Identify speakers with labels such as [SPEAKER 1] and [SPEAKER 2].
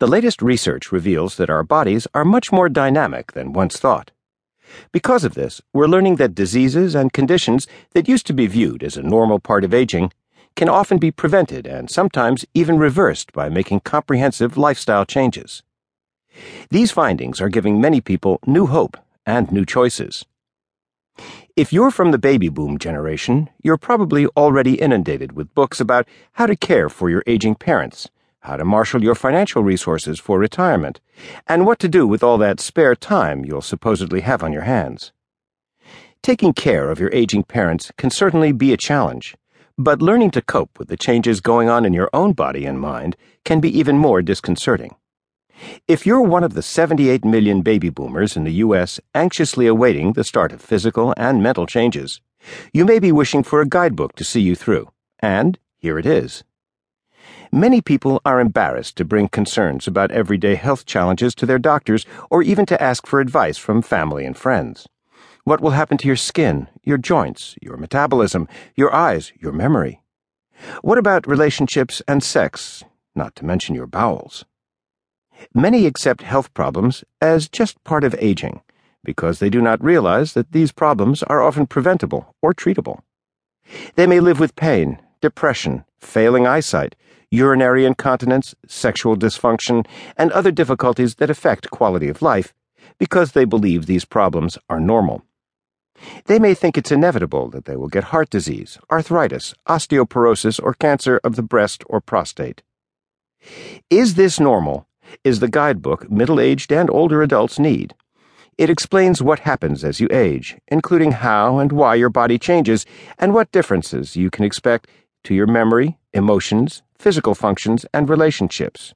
[SPEAKER 1] The latest research reveals that our bodies are much more dynamic than once thought. Because of this, we're learning that diseases and conditions that used to be viewed as a normal part of aging can often be prevented and sometimes even reversed by making comprehensive lifestyle changes. These findings are giving many people new hope and new choices. If you're from the baby boom generation, you're probably already inundated with books about how to care for your aging parents, how to marshal your financial resources for retirement, and what to do with all that spare time you'll supposedly have on your hands. Taking care of your aging parents can certainly be a challenge, but learning to cope with the changes going on in your own body and mind can be even more disconcerting. If you're one of the 78 million baby boomers in the U.S. anxiously awaiting the start of physical and mental changes, you may be wishing for a guidebook to see you through, and here it is. Many people are embarrassed to bring concerns about everyday health challenges to their doctors or even to ask for advice from family and friends. What will happen to your skin, your joints, your metabolism, your eyes, your memory? What about relationships and sex, not to mention your bowels? Many accept health problems as just part of aging because they do not realize that these problems are often preventable or treatable. They may live with pain, depression, failing eyesight, urinary incontinence, sexual dysfunction, and other difficulties that affect quality of life because they believe these problems are normal. They may think it's inevitable that they will get heart disease, arthritis, osteoporosis, or cancer of the breast or prostate. Is this normal? is the guidebook middle aged and older adults need. It explains what happens as you age, including how and why your body changes and what differences you can expect to your memory, emotions, physical functions, and relationships.